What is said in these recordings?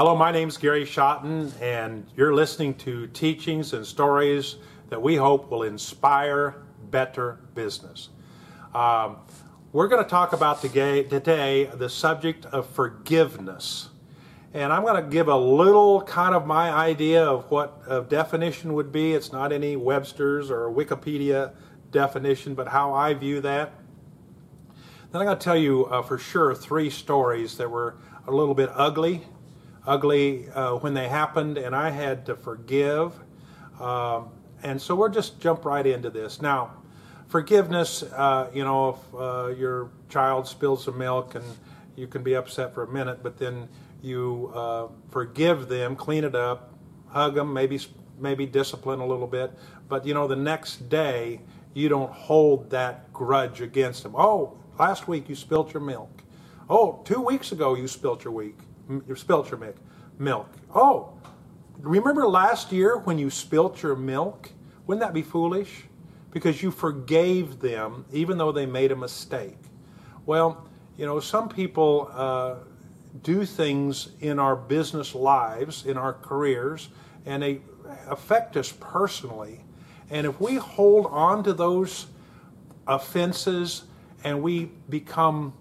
Hello, my name is Gary Schotten, and you're listening to teachings and stories that we hope will inspire better business. Um, we're going to talk about today, today the subject of forgiveness. And I'm going to give a little kind of my idea of what a definition would be. It's not any Webster's or Wikipedia definition, but how I view that. Then I'm going to tell you uh, for sure three stories that were a little bit ugly, ugly uh, when they happened, and I had to forgive. Um, and so we'll just jump right into this. Now, forgiveness, uh, you know, if uh, your child spills some milk and you can be upset for a minute, but then you uh, forgive them, clean it up, hug them, maybe maybe discipline a little bit, but you know the next day you don't hold that grudge against them. Oh, last week you spilt your milk. Oh, two weeks ago you spilt your week, you spilt your milk. Milk. Oh, remember last year when you spilt your milk? Wouldn't that be foolish? Because you forgave them even though they made a mistake. Well, you know, some people uh, do things in our business lives, in our careers, and they affect us personally. And if we hold on to those offenses and we become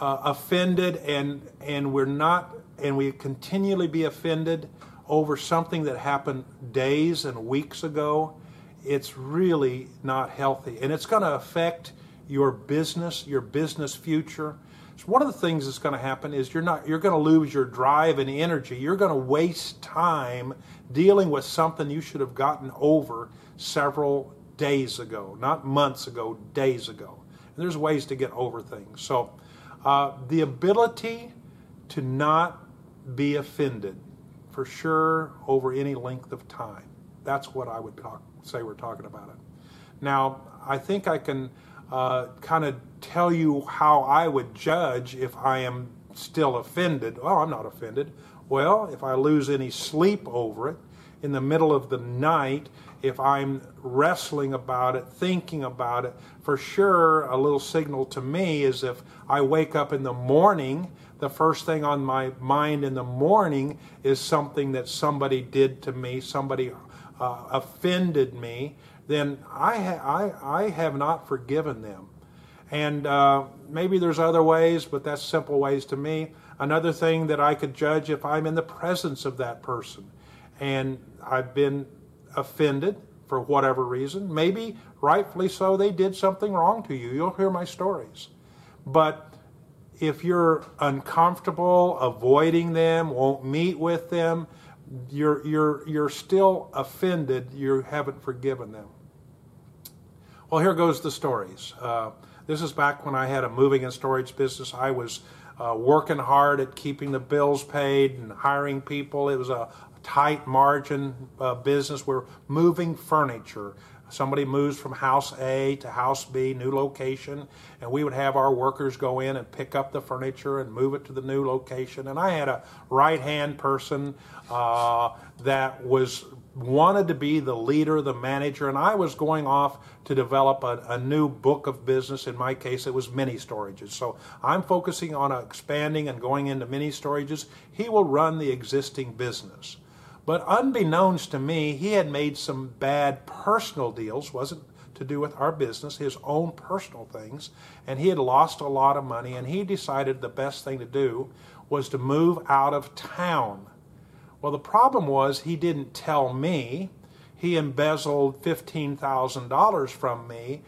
uh, offended and and we're not and we continually be offended over something that happened days and weeks ago, it's really not healthy. And it's going to affect your business, your business future so one of the things that's going to happen is you're not you're going to lose your drive and energy. You're going to waste time dealing with something you should have gotten over several days ago, not months ago, days ago. And there's ways to get over things. So uh, the ability to not be offended for sure over any length of time. That's what I would talk, say we're talking about it. Now, I think I can uh, kind of tell you how I would judge if I am still offended. Well, I'm not offended. Well, if I lose any sleep over it in the middle of the night, if I'm wrestling about it, thinking about it, for sure, a little signal to me is if I wake up in the morning, the first thing on my mind in the morning is something that somebody did to me, somebody uh, offended me, then I, ha- I, I have not forgiven them. And uh, maybe there's other ways, but that's simple ways to me. Another thing that I could judge if I'm in the presence of that person and I've been offended for whatever reason, maybe rightfully so, they did something wrong to you. You'll hear my stories. But if you're uncomfortable, avoiding them, won't meet with them, you're, you're, you're still offended, you haven't forgiven them. Well, here goes the stories. Uh, this is back when I had a moving and storage business. I was uh, working hard at keeping the bills paid and hiring people. It was a tight margin uh, business. We're moving furniture. Somebody moves from house A to house B, new location, and we would have our workers go in and pick up the furniture and move it to the new location. And I had a right hand person uh, that was wanted to be the leader, the manager, and I was going off to develop a, a, new book of business. In my case, it was mini storages. So I'm focusing on expanding and going into mini storages. He will run the existing business. But unbeknownst to me, he had made some bad personal deals, wasn't to do with our business, his own personal things, and he had lost a lot of money, and he decided the best thing to do was to move out of town. Well, the problem was he didn't tell me. He embezzled $15,000 from me,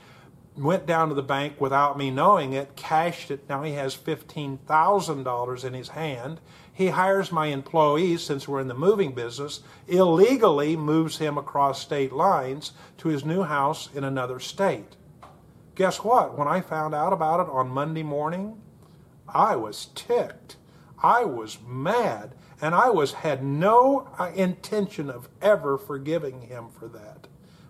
went down to the bank without me knowing it, cashed it. Now he has $15,000 in his hand. He hires my employees, since we're in the moving business, illegally moves him across state lines to his new house in another state. Guess what? When I found out about it on Monday morning, I was ticked. I was mad, and I was had no uh, intention of ever forgiving him for that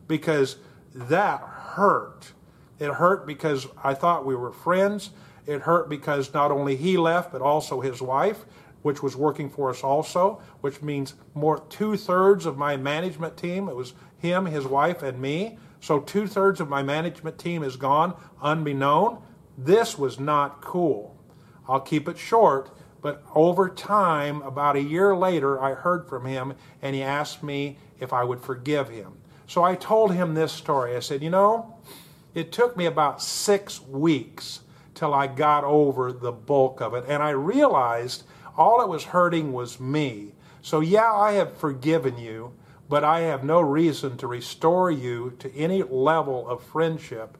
because that hurt. It hurt because I thought we were friends. It hurt because not only he left, but also his wife, which was working for us also, which means more two thirds of my management team. It was him, his wife, and me. So two thirds of my management team is gone, unbeknown. This was not cool. I'll keep it short, But over time, about a year later, I heard from him and he asked me if I would forgive him. So I told him this story. I said, You know, it took me about six weeks till I got over the bulk of it. And I realized all it was hurting was me. So, yeah, I have forgiven you, but I have no reason to restore you to any level of friendship,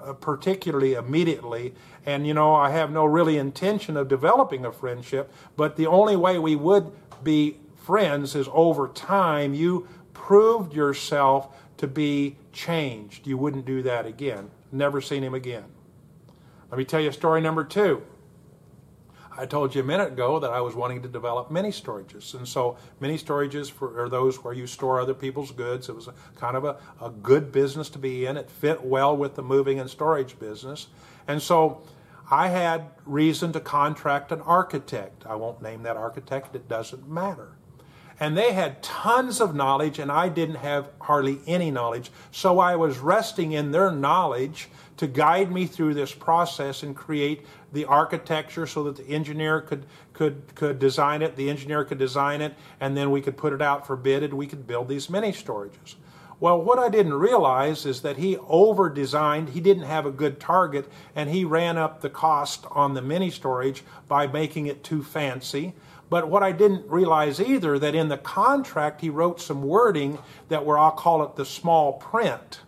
uh, particularly immediately. And, you know, I have no really intention of developing a friendship, but the only way we would be friends is over time you proved yourself to be changed. You wouldn't do that again. Never seen him again. Let me tell you story number two. I told you a minute ago that I was wanting to develop mini storages. And so, mini storages for, are those where you store other people's goods. It was a, kind of a, a good business to be in. It fit well with the moving and storage business. And so, I had reason to contract an architect. I won't name that architect, it doesn't matter. And they had tons of knowledge, and I didn't have hardly any knowledge. So I was resting in their knowledge to guide me through this process and create the architecture so that the engineer could, could, could design it, the engineer could design it, and then we could put it out for bid and we could build these mini storages. Well, what I didn't realize is that he over designed, he didn't have a good target, and he ran up the cost on the mini storage by making it too fancy. But what I didn't realize either that in the contract he wrote some wording that where I'll call it the small print.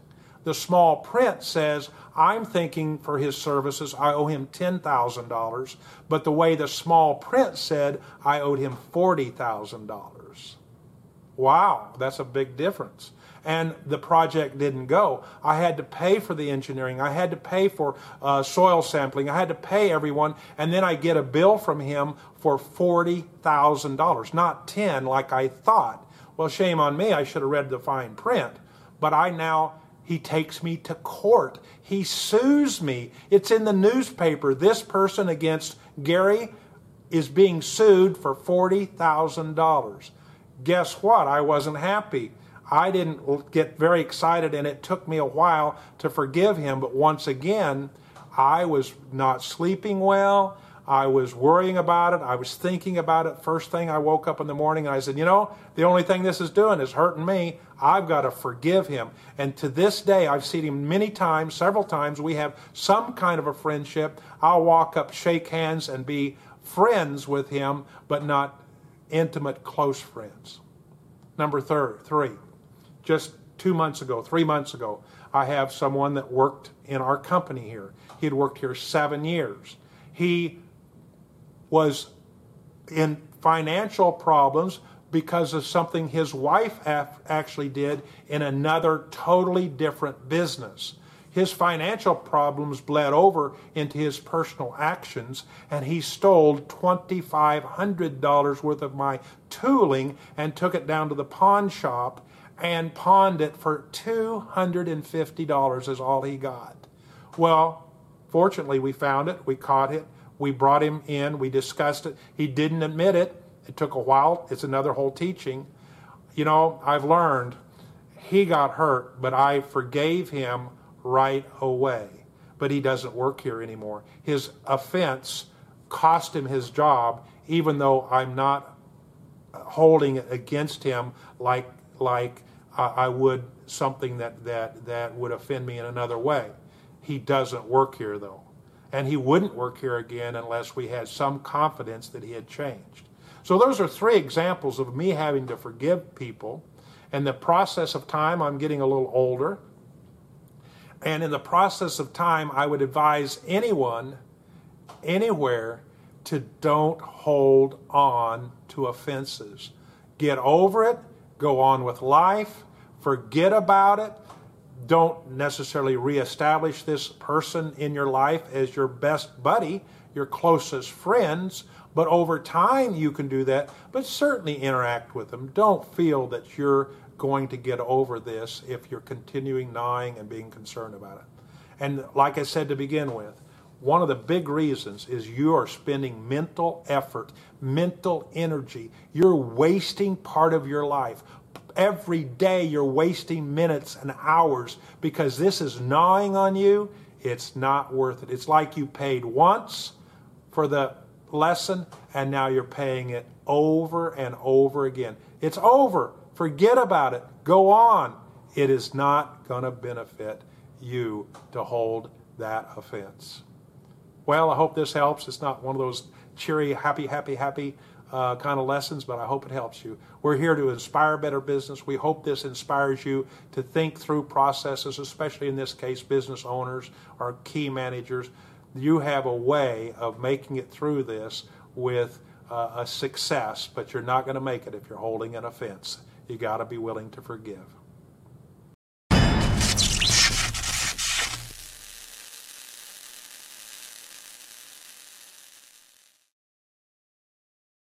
The small print says, I'm thinking for his services I owe him $10,000, but the way the small print said, I owed him $40,000. Wow, that's a big difference and the project didn't go. I had to pay for the engineering. I had to pay for uh, soil sampling. I had to pay everyone, and then I get a bill from him for forty thousand dollars, not ten like I thought. Well, shame on me. I should have read the fine print. But I now he takes me to court. He sues me. It's in the newspaper. This person against Gary is being sued for $40,000. Guess what? I wasn't happy. I didn't get very excited, and it took me a while to forgive him. But once again, I was not sleeping well. I was worrying about it. I was thinking about it. First thing I woke up in the morning and I said, You know, the only thing this is doing is hurting me. I've got to forgive him. And to this day, I've seen him many times, several times. We have some kind of a friendship. I'll walk up, shake hands, and be friends with him, but not intimate, close friends. Number third, three just two months ago, three months ago, I have someone that worked in our company here. He had worked here seven years. He was in financial problems because of something his wife actually did in another totally different business. His financial problems bled over into his personal actions, and he stole $2,500 worth of my tooling and took it down to the pawn shop and pawned it for $250 is all he got. Well, fortunately, we found it, we caught it, we brought him in, we discussed it. He didn't admit it. It took a while. It's another whole teaching. You know, I've learned he got hurt, but I forgave him right away. But he doesn't work here anymore. His offense cost him his job, even though I'm not holding it against him like like I would something that, that, that would offend me in another way. He doesn't work here, though. And he wouldn't work here again unless we had some confidence that he had changed. So, those are three examples of me having to forgive people. In the process of time, I'm getting a little older. And in the process of time, I would advise anyone, anywhere, to don't hold on to offenses. Get over it, go on with life, forget about it. Don't necessarily reestablish this person in your life as your best buddy, your closest friends, but over time you can do that. But certainly interact with them. Don't feel that you're going to get over this if you're continuing gnawing and being concerned about it. And like I said to begin with, one of the big reasons is you are spending mental effort, mental energy. You're wasting part of your life every day you're wasting minutes and hours because this is gnawing on you, it's not worth it. It's like you paid once for the lesson and now you're paying it over and over again. It's over. Forget about it. Go on. It is not going to benefit you to hold that offense. Well, I hope this helps. It's not one of those cheery, happy, happy, happy uh, kind of lessons, but I hope it helps you. We're here to inspire better business. We hope this inspires you to think through processes, especially in this case, business owners or key managers. You have a way of making it through this with uh, a success, but you're not going to make it if you're holding an offense. You got to be willing to forgive.